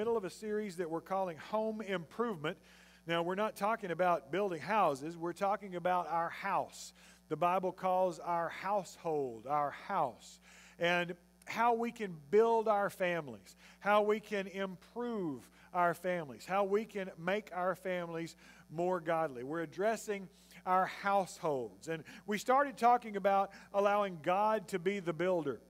middle of a series that we're calling Home Improvement. Now, we're not talking about building houses, we're talking about our house. The Bible calls our household our house. And how we can build our families, how we can improve our families, how we can make our families more godly. We're addressing our households. And we started talking about allowing God to be the builder,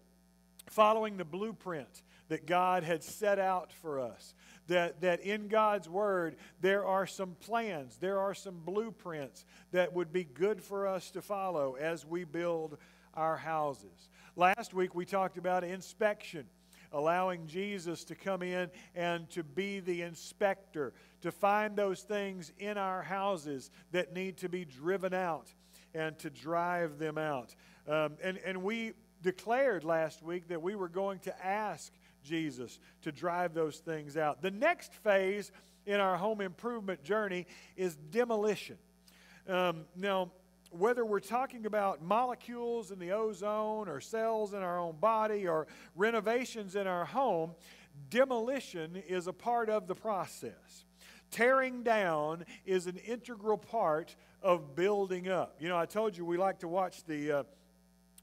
following the blueprint that God had set out for us. That, that in God's Word, there are some plans, there are some blueprints that would be good for us to follow as we build our houses. Last week, we talked about inspection allowing Jesus to come in and to be the inspector, to find those things in our houses that need to be driven out and to drive them out. Um, and, and we declared last week that we were going to ask Jesus to drive those things out. The next phase in our home improvement journey is demolition. Um, now, whether we're talking about molecules in the ozone or cells in our own body or renovations in our home, demolition is a part of the process. Tearing down is an integral part of building up. You know, I told you we like to watch the uh,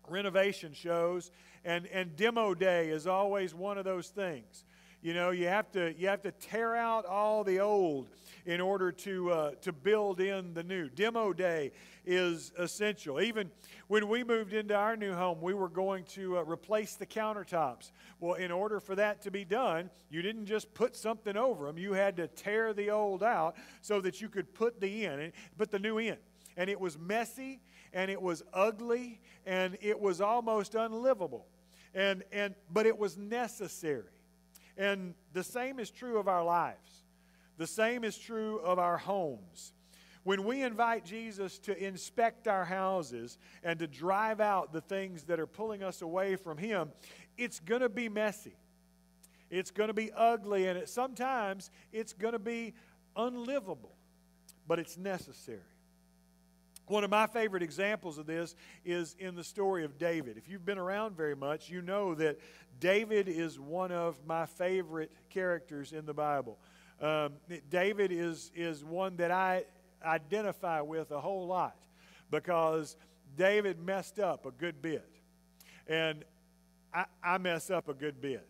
renovation shows, and, and demo day is always one of those things. You know, you have to, you have to tear out all the old in order to, uh, to build in the new. Demo day is essential. Even when we moved into our new home, we were going to uh, replace the countertops. Well, in order for that to be done, you didn't just put something over them. You had to tear the old out so that you could put the in, put the new in. And it was messy, and it was ugly, and it was almost unlivable. And, and, but it was necessary. And the same is true of our lives. The same is true of our homes. When we invite Jesus to inspect our houses and to drive out the things that are pulling us away from Him, it's going to be messy. It's going to be ugly, and it, sometimes it's going to be unlivable, but it's necessary. One of my favorite examples of this is in the story of David. If you've been around very much, you know that David is one of my favorite characters in the Bible. Um, David is, is one that I identify with a whole lot because David messed up a good bit. And I, I mess up a good bit.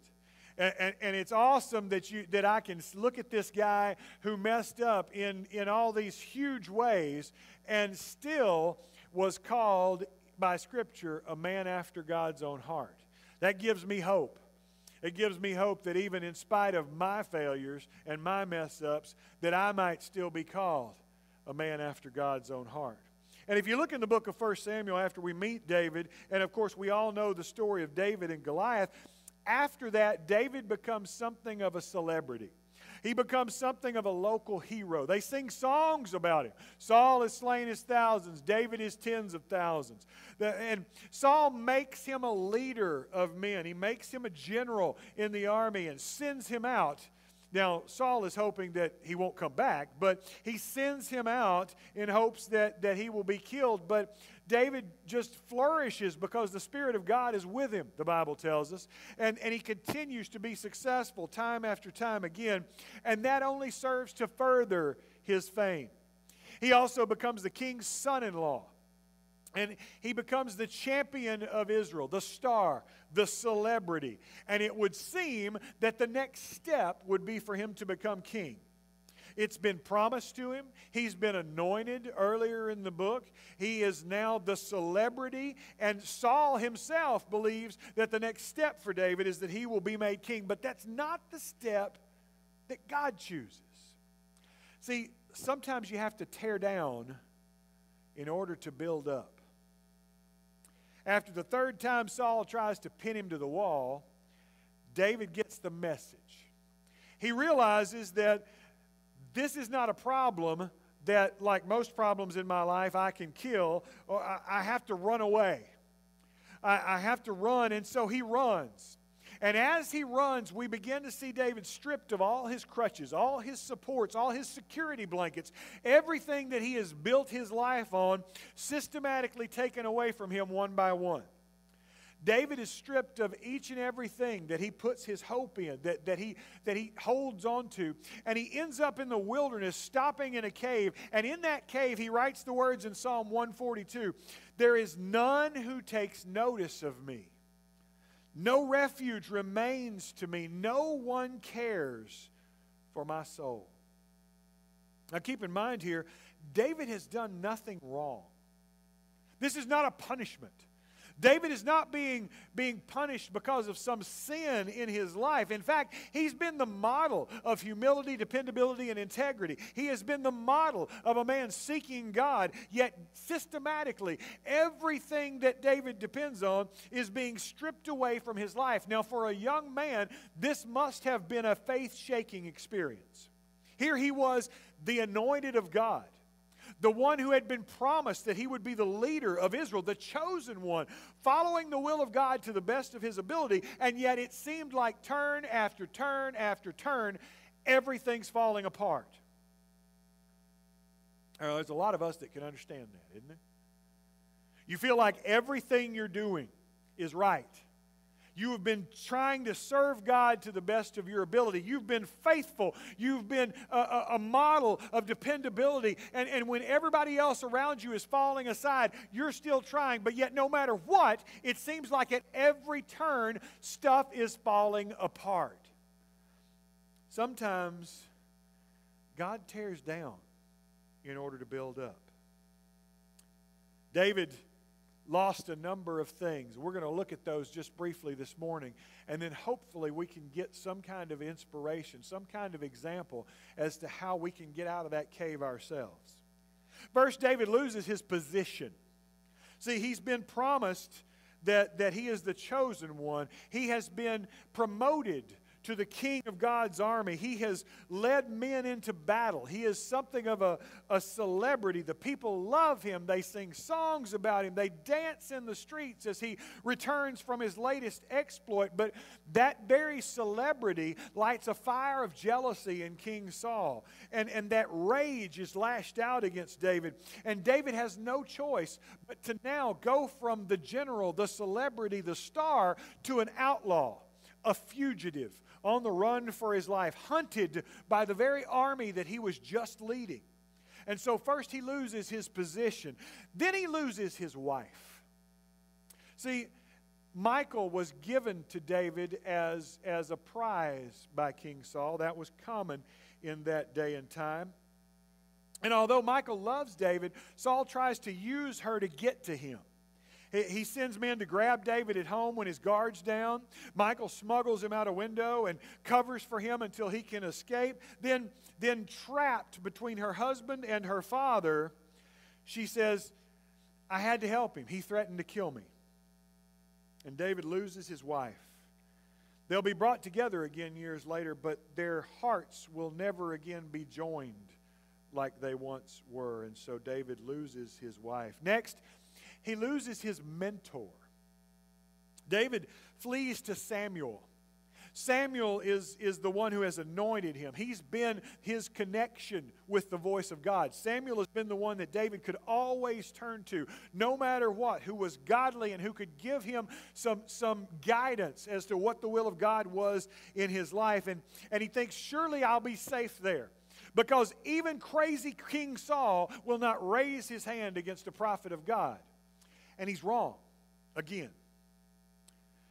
And, and, and, it's awesome that, you, that I can look at this guy who messed up in, in all these huge ways and still was called by Scripture a man after God's own heart. That gives me hope. It gives me hope that even in spite of my failures and my mess ups, that I might still be called a man after God's own heart. And if you look in the book of 1 Samuel after we meet David, and of course we all know the story of David and Goliath, after that, David becomes something of a celebrity. He becomes something of a local hero. They sing songs about him. Saul has slain his thousands, David his tens of thousands. And Saul makes him a leader of men, he makes him a general in the army and sends him out. Now, Saul is hoping that he won't come back, but he sends him out in hopes that, that he will be killed. But David just flourishes because the Spirit of God is with him, the Bible tells us. And, and he continues to be successful time after time again. And that only serves to further his fame. He also becomes the king's son in law. And he becomes the champion of Israel, the star, the celebrity. And it would seem that the next step would be for him to become king. It's been promised to him. He's been anointed earlier in the book. He is now the celebrity. And Saul himself believes that the next step for David is that he will be made king. But that's not the step that God chooses. See, sometimes you have to tear down in order to build up. After the third time Saul tries to pin him to the wall, David gets the message. He realizes that this is not a problem that, like most problems in my life, I can kill or I, I have to run away. I, I have to run, and so he runs. And as he runs, we begin to see David stripped of all his crutches, all his supports, all his security blankets, everything that he has built his life on, systematically taken away from him one by one. David is stripped of each and everything that he puts his hope in, that, that, he, that he holds on to. And he ends up in the wilderness, stopping in a cave. And in that cave, he writes the words in Psalm 142 There is none who takes notice of me. No refuge remains to me. No one cares for my soul. Now, keep in mind here, David has done nothing wrong. This is not a punishment. David is not being, being punished because of some sin in his life. In fact, he's been the model of humility, dependability, and integrity. He has been the model of a man seeking God, yet systematically, everything that David depends on is being stripped away from his life. Now, for a young man, this must have been a faith shaking experience. Here he was, the anointed of God the one who had been promised that he would be the leader of Israel, the chosen one, following the will of God to the best of his ability, and yet it seemed like turn after turn after turn, everything's falling apart. Now, there's a lot of us that can understand that, isn't it? You feel like everything you're doing is right you have been trying to serve God to the best of your ability. You've been faithful. You've been a, a, a, model of dependability. And, and when everybody else around you is falling aside, you're still trying. But yet, no matter what, it seems like at every turn, stuff is falling apart. Sometimes God tears down in order to build up. David lost a number of things. We're going to look at those just briefly this morning. And then hopefully we can get some kind of inspiration, some kind of example as to how we can get out of that cave ourselves. First, David loses his position. See, he's been promised that, that he is the chosen one, he has been promoted to the king of God's army. He has led men into battle. He is something of a, a celebrity. The people love him. They sing songs about him. They dance in the streets as he returns from his latest exploit. But that very celebrity lights a fire of jealousy in King Saul. And, and that rage is lashed out against David. And David has no choice but to now go from the general, the celebrity, the star, to an outlaw, a fugitive on the run for his life, hunted by the very army that he was just leading. And so, first he loses his position, then he loses his wife. See, Michal was given to David as, as a prize by King Saul. That was common in that day and time. And although Michal loves David, Saul tries to use her to get to him. He sends men to grab David at home when his guard's down. Michal smuggles him out a window and covers for him until he can escape. Then, then trapped between her husband and her father, she says, I had to help him. He threatened to kill me. And David loses his wife. They'll be brought together again years later, but their hearts will never again be joined like they once were. And so David loses his wife. Next, he loses his mentor. David flees to Samuel. Samuel is, is the one who has anointed him. He's been his connection with the voice of God. Samuel has been the one that David could always turn to, no matter what, who was godly and who could give him some, some guidance as to what the will of God was in his life. And, and he thinks, surely I'll be safe there. Because even crazy King Saul will not raise his hand against a prophet of God and he's wrong again.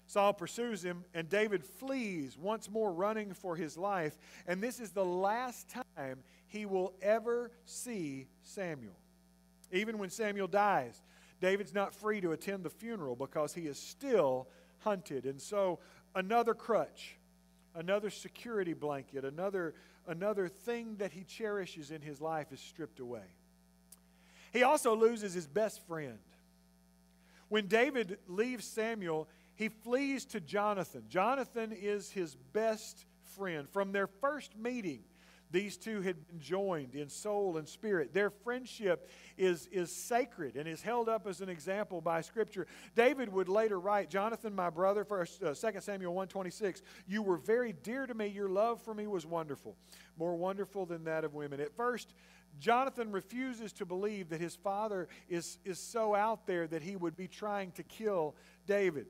Saul pursues him, and David flees, once more running for his life. And this is the last time he will ever see Samuel. Even when Samuel dies, David's not free to attend the funeral because he is still hunted. And so, another crutch, another security blanket, another, another thing that he cherishes in his life is stripped away. He also loses his best friend. When David leaves Samuel, he flees to Jonathan. Jonathan is his best friend. From their first meeting, these two had been joined in soul and spirit. Their friendship is, is sacred and is held up as an example by Scripture. David would later write, Jonathan, my brother, first, uh, 2 Samuel 126, you were very dear to me. Your love for me was wonderful, more wonderful than that of women. At first, Jonathan refuses to believe that his father is, is so out there that he would be trying to kill David.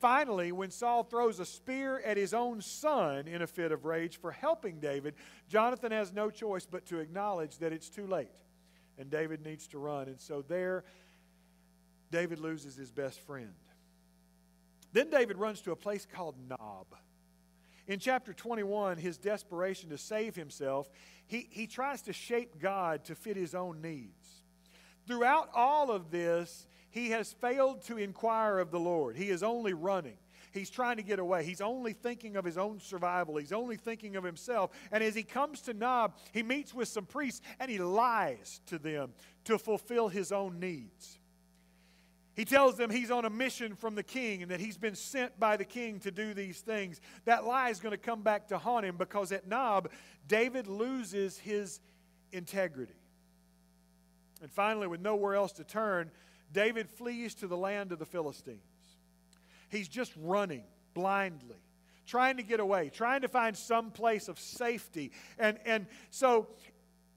Finally, when Saul throws a spear at his own son in a fit of rage for helping David, Jonathan has no choice but to acknowledge that it's too late and David needs to run. And so there, David loses his best friend. Then David runs to a place called Nob. In chapter 21, his desperation to save himself, he, he tries to shape God to fit his own needs. Throughout all of this, he has failed to inquire of the Lord. He is only running. He's trying to get away. He's only thinking of his own survival. He's only thinking of himself. And as he comes to Nob, he meets with some priests and he lies to them to fulfill his own needs. He tells them he's on a mission from the king and that he's been sent by the king to do these things. That lie is going to come back to haunt him because at Nob, David loses his integrity. And finally, with nowhere else to turn, David flees to the land of the Philistines. He's just running blindly, trying to get away, trying to find some place of safety. And, and so,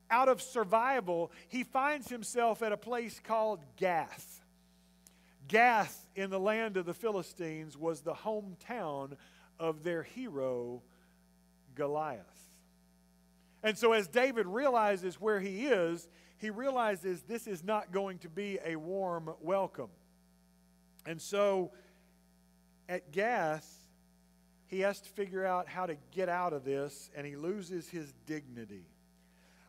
out of survival, he finds himself at a place called Gath. Gath in the land of the Philistines was the hometown of their hero, Goliath. And so, as David realizes where he is, he realizes this is not going to be a warm welcome. And so at Gath, he has to figure out how to get out of this, and he loses his dignity.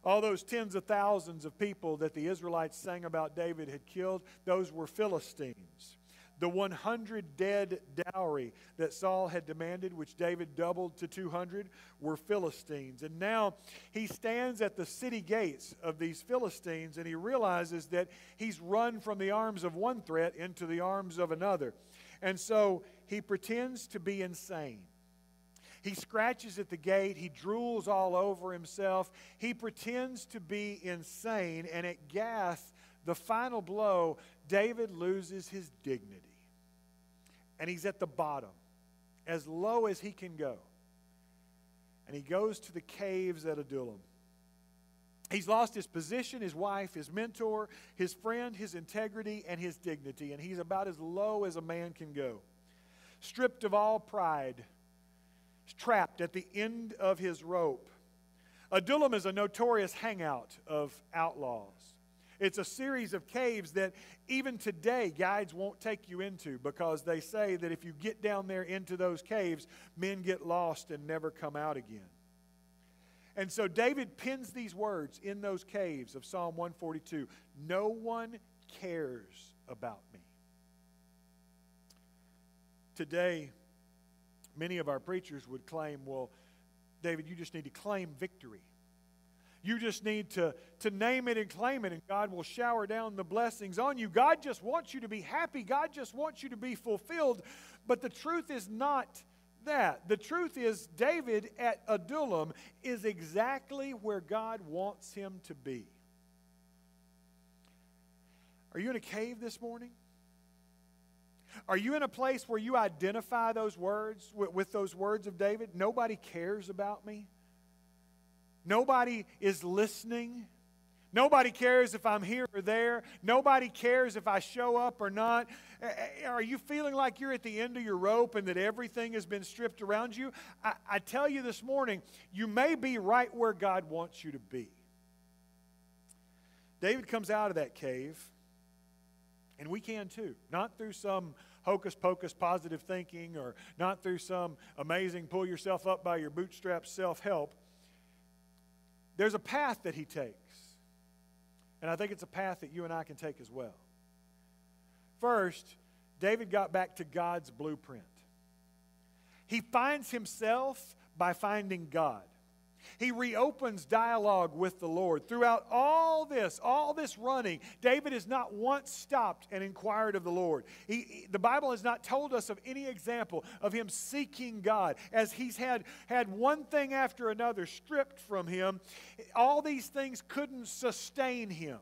All those tens of thousands of people that the Israelites sang about David had killed, those were Philistines. The 100 dead dowry that Saul had demanded, which David doubled to 200, were Philistines. And now he stands at the city gates of these Philistines and he realizes that he's run from the arms of one threat into the arms of another. And so he pretends to be insane. He scratches at the gate. He drools all over himself. He pretends to be insane. And at Gath, the final blow, David loses his dignity and he's at the bottom, as low as he can go. And he goes to the caves at Adullam. He's lost his position, his wife, his mentor, his friend, his integrity, and his dignity, and he's about as low as a man can go. Stripped of all pride, trapped at the end of his rope. Adullam is a notorious hangout of outlaws. It's a series of caves that even today guides won't take you into because they say that if you get down there into those caves, men get lost and never come out again. And so David pins these words in those caves of Psalm 142 No one cares about me. Today, many of our preachers would claim, well, David, you just need to claim victory. You just need to, to name it and claim it, and God will shower down the blessings on you. God just wants you to be happy. God just wants you to be fulfilled. But the truth is not that. The truth is, David at Adullam is exactly where God wants him to be. Are you in a cave this morning? Are you in a place where you identify those words with, with those words of David? Nobody cares about me. Nobody is listening. Nobody cares if I'm here or there. Nobody cares if I show up or not. Are you feeling like you're at the end of your rope and that everything has been stripped around you? I, I tell you this morning, you may be right where God wants you to be. David comes out of that cave, and we can too. Not through some hocus pocus positive thinking or not through some amazing pull yourself up by your bootstraps self help there's a path that he takes. And I think it's a path that you and I can take as well. First, David got back to God's blueprint. He finds himself by finding God. He reopens dialogue with the Lord. Throughout all this, all this running, David has not once stopped and inquired of the Lord. He, he, the Bible has not told us of any example of him seeking God as he's had, had one thing after another stripped from him. All these things couldn't sustain him.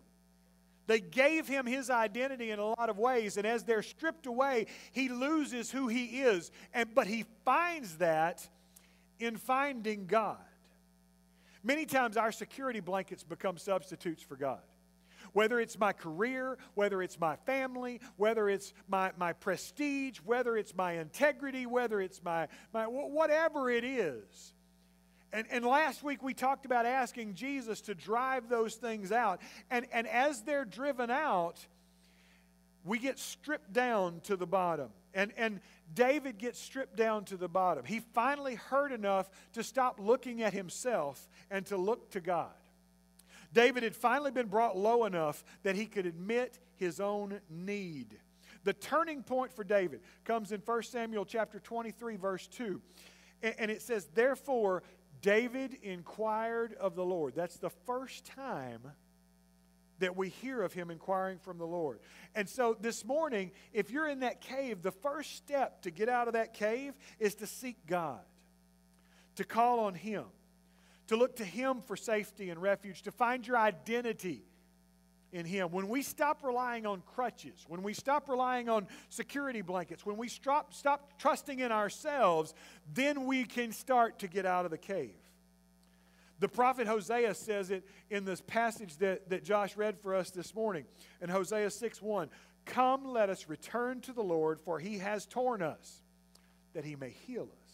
They gave him his identity in a lot of ways, and as they're stripped away, he loses who he is. And, but he finds that in finding God. Many times our security blankets become substitutes for God. Whether it's my career, whether it's my family, whether it's my, my prestige, whether it's my integrity, whether it's my, my whatever it is. And, and last week we talked about asking Jesus to drive those things out. And, and as they're driven out, we get stripped down to the bottom. And, and David gets stripped down to the bottom. He finally heard enough to stop looking at himself and to look to God. David had finally been brought low enough that he could admit his own need. The turning point for David comes in 1 Samuel chapter 23 verse 2. And it says, "Therefore David inquired of the Lord." That's the first time that we hear of him inquiring from the Lord. And so this morning, if you're in that cave, the first step to get out of that cave is to seek God, to call on him, to look to him for safety and refuge, to find your identity in him. When we stop relying on crutches, when we stop relying on security blankets, when we stop, stop trusting in ourselves, then we can start to get out of the cave. The prophet Hosea says it in this passage that, that Josh read for us this morning in Hosea 6 1. Come, let us return to the Lord, for he has torn us, that he may heal us.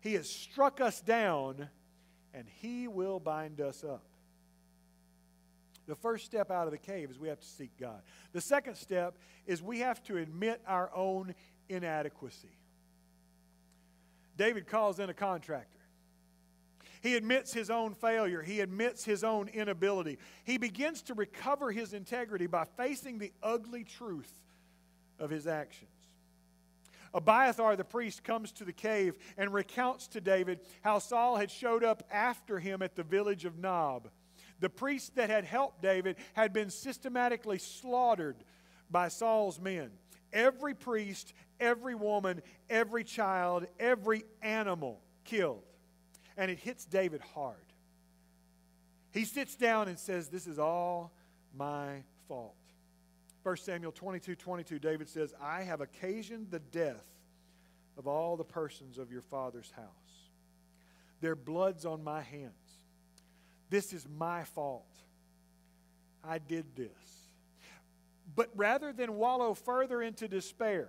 He has struck us down, and he will bind us up. The first step out of the cave is we have to seek God. The second step is we have to admit our own inadequacy. David calls in a contractor. He admits his own failure. He admits his own inability. He begins to recover his integrity by facing the ugly truth of his actions. Abiathar the priest comes to the cave and recounts to David how Saul had showed up after him at the village of Nob. The priest that had helped David had been systematically slaughtered by Saul's men. Every priest, every woman, every child, every animal killed and it hits David hard. He sits down and says, This is all my fault. 1 Samuel 22 22, David says, I have occasioned the death of all the persons of your father's house. Their blood's on my hands. This is my fault. I did this. But rather than wallow further into despair,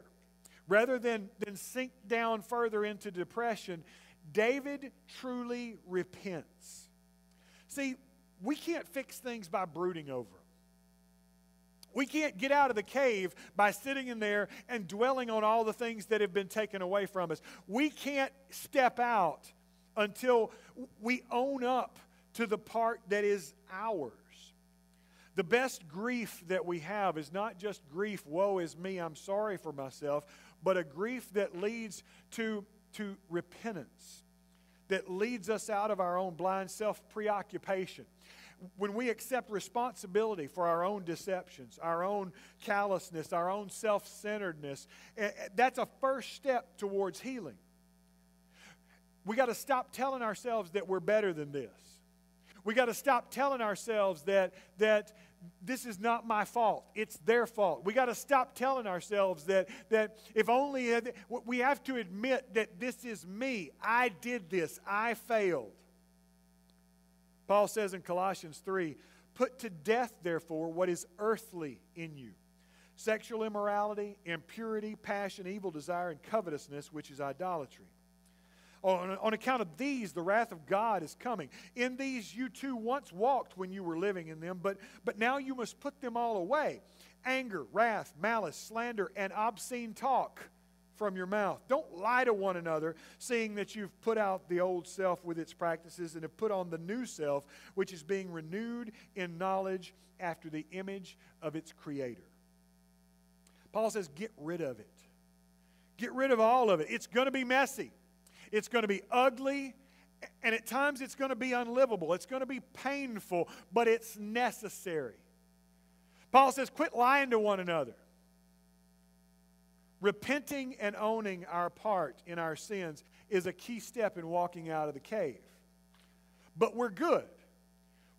rather than, than sink down further into depression, David truly repents. See, we can't fix things by brooding over them. We can't get out of the cave by sitting in there and dwelling on all the things that have been taken away from us. We can't step out until we own up to the part that is ours. The best grief that we have is not just grief, woe is me, I'm sorry for myself, but a grief that leads to to repentance that leads us out of our own blind self preoccupation. When we accept responsibility for our own deceptions, our own callousness, our own self centeredness, eh, eh, that's a first step towards healing. We got to stop telling ourselves that we're better than this. We got to stop telling ourselves that, that this is not my fault. It's their fault. We got to stop telling ourselves that, that if only uh, we have to admit that this is me. I did this. I failed. Paul says in Colossians 3 Put to death, therefore, what is earthly in you sexual immorality, impurity, passion, evil desire, and covetousness, which is idolatry. On, on account of these, the wrath of God is coming. In these you too once walked when you were living in them, but, but now you must put them all away anger, wrath, malice, slander, and obscene talk from your mouth. Don't lie to one another, seeing that you've put out the old self with its practices and have put on the new self, which is being renewed in knowledge after the image of its creator. Paul says, get rid of it. Get rid of all of it. It's going to be messy. It's going to be ugly, and at times it's going to be unlivable. It's going to be painful, but it's necessary. Paul says, quit lying to one another. Repenting and owning our part in our sins is a key step in walking out of the cave. But we're good.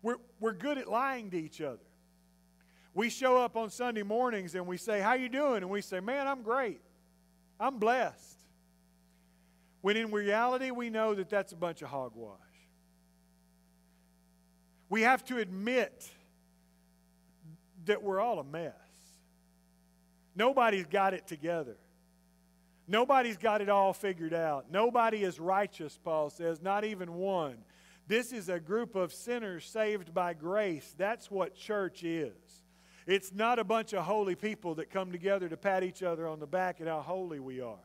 We're, we're good at lying to each other. We show up on Sunday mornings and we say, How you doing? And we say, Man, I'm great. I'm blessed. When in reality, we know that that's a bunch of hogwash. We have to admit that we're all a mess. Nobody's got it together. Nobody's got it all figured out. Nobody is righteous, Paul says, not even one. This is a group of sinners saved by grace. That's what church is. It's not a bunch of holy people that come together to pat each other on the back at how holy we are.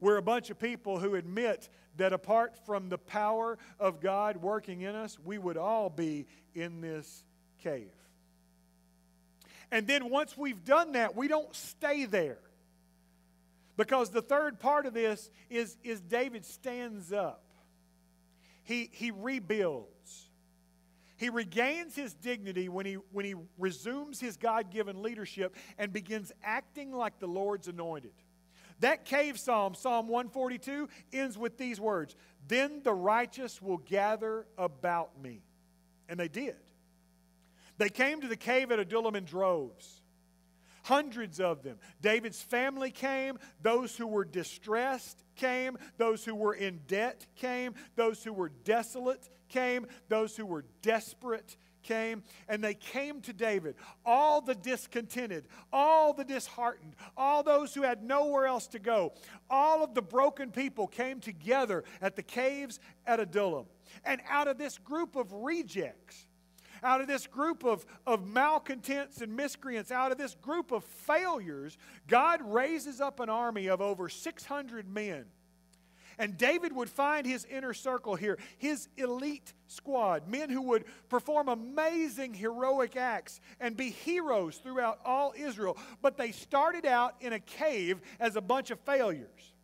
We're a bunch of people who admit that apart from the power of God working in us, we would all be in this cave. And then once we've done that, we don't stay there. Because the third part of this is, is David stands up. He, he rebuilds. He regains his dignity when he, when he resumes his God given leadership and begins acting like the Lord's anointed. That cave psalm, Psalm 142, ends with these words Then the righteous will gather about me. And they did. They came to the cave at Adullam in droves, hundreds of them. David's family came, those who were distressed came, those who were in debt came, those who were desolate came, those who were desperate came, and they came to David. All the discontented, all the disheartened, all those who had nowhere else to go, all of the broken people came together at the caves at Adullam. And out of this group of rejects, out of this group of, of malcontents and miscreants, out of this group of failures, God raises up an army of over 600 men and David would find his inner circle here, his elite squad, men who would perform amazing heroic acts and be heroes throughout all Israel. But they started out in a cave as a bunch of failures.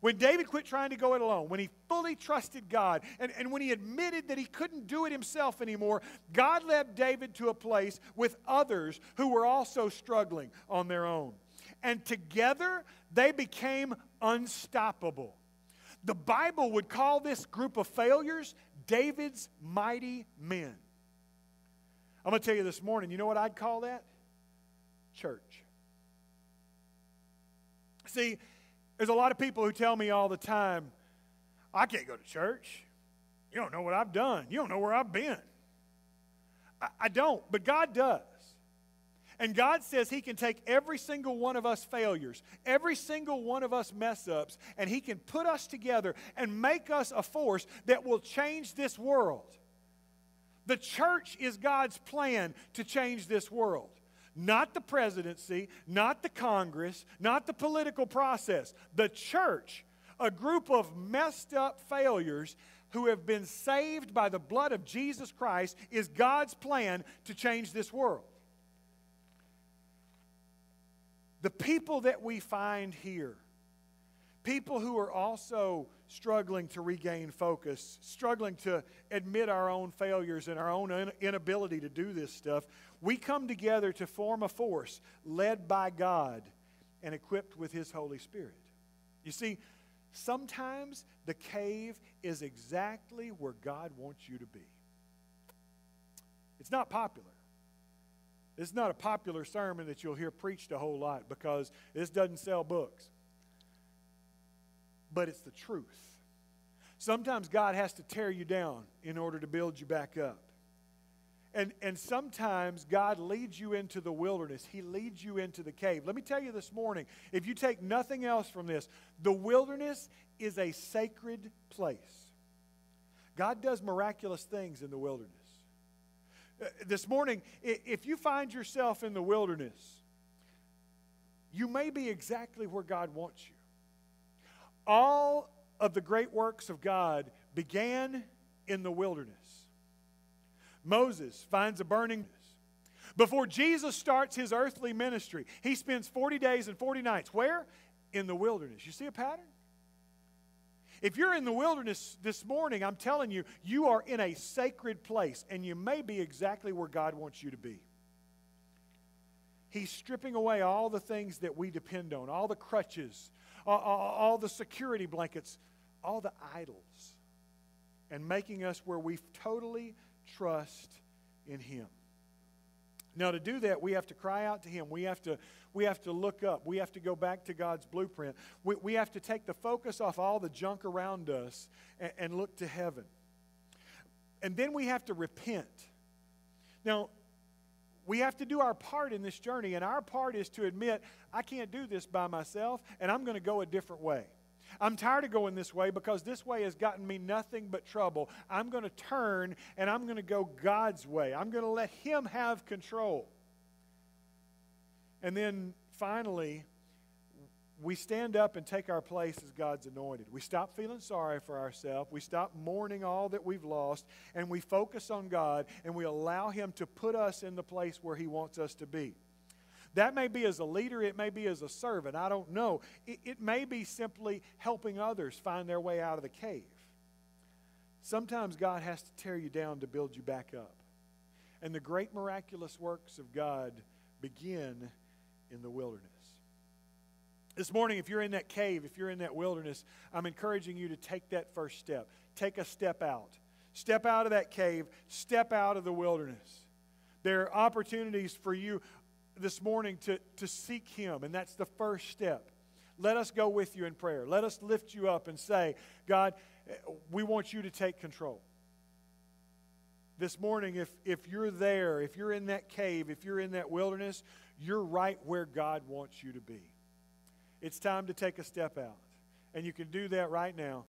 When David quit trying to go it alone, when he fully trusted God, and, and when he admitted that he couldn't do it himself anymore, God led David to a place with others who were also struggling on their own. And together, they became unstoppable. The Bible would call this group of failures David's mighty men. I'm going to tell you this morning, you know what I'd call that? Church. See, there's a lot of people who tell me all the time, I can't go to church. You don't know what I've done. You don't know where I've been. I, I don't, but God does. And God says He can take every single one of us failures, every single one of us mess ups, and He can put us together and make us a force that will change this world. The church is God's plan to change this world. Not the presidency, not the Congress, not the political process. The church, a group of messed up failures who have been saved by the blood of Jesus Christ, is God's plan to change this world. The people that we find here, people who are also struggling to regain focus, struggling to admit our own failures and our own inability to do this stuff, we come together to form a force led by God and equipped with His Holy Spirit. You see, sometimes the cave is exactly where God wants you to be. It's not popular. This is not a popular sermon that you'll hear preached a whole lot because this doesn't sell books. But it's the truth. Sometimes God has to tear you down in order to build you back up. And, and sometimes God leads you into the wilderness. He leads you into the cave. Let me tell you this morning if you take nothing else from this, the wilderness is a sacred place. God does miraculous things in the wilderness. Uh, this morning, if you find yourself in the wilderness, you may be exactly where God wants you. All of the great works of God began in the wilderness. Moses finds a burning. Before Jesus starts his earthly ministry, he spends 40 days and 40 nights. Where? In the wilderness. You see a pattern? If you're in the wilderness this morning, I'm telling you, you are in a sacred place, and you may be exactly where God wants you to be. He's stripping away all the things that we depend on, all the crutches, all, all, the security blankets, all the idols, and making us where we totally trust in Him. Now, to do that, we have to cry out to Him. We have to, we have to look up. We have to go back to God's blueprint. We, we have to take the focus off all the junk around us and, and look to heaven. And then we have to repent. Now, we have to do our part in this journey, and our part is to admit, I can't do this by myself, and I'm going to go a different way. I'm tired of going this way because this way has gotten me nothing but trouble. I'm going to turn and I'm going to go God's way. I'm going to let Him have control. And then finally, we stand up and take our place as God's anointed. We stop feeling sorry for ourselves. We stop mourning all that we've lost, and we focus on God and we allow Him to put us in the place where He wants us to be. That may be as a leader, it may be as a servant. I don't know. It, it may be simply helping others find their way out of the cave. Sometimes God has to tear you down to build you back up. And the great miraculous works of God begin in the wilderness. This morning, if you're in that cave, if you're in that wilderness, I'm encouraging you to take that first step. Take a step out. Step out of that cave, step out of the wilderness. There are opportunities for you this morning to, to seek Him, and that's the first step. Let us go with you in prayer. Let us lift you up and say, God, we want you to take control. This morning, if, if you're there, if you're in that cave, if you're in that wilderness, you're right where God wants you to be. It's time to take a step out. And you can do that right now.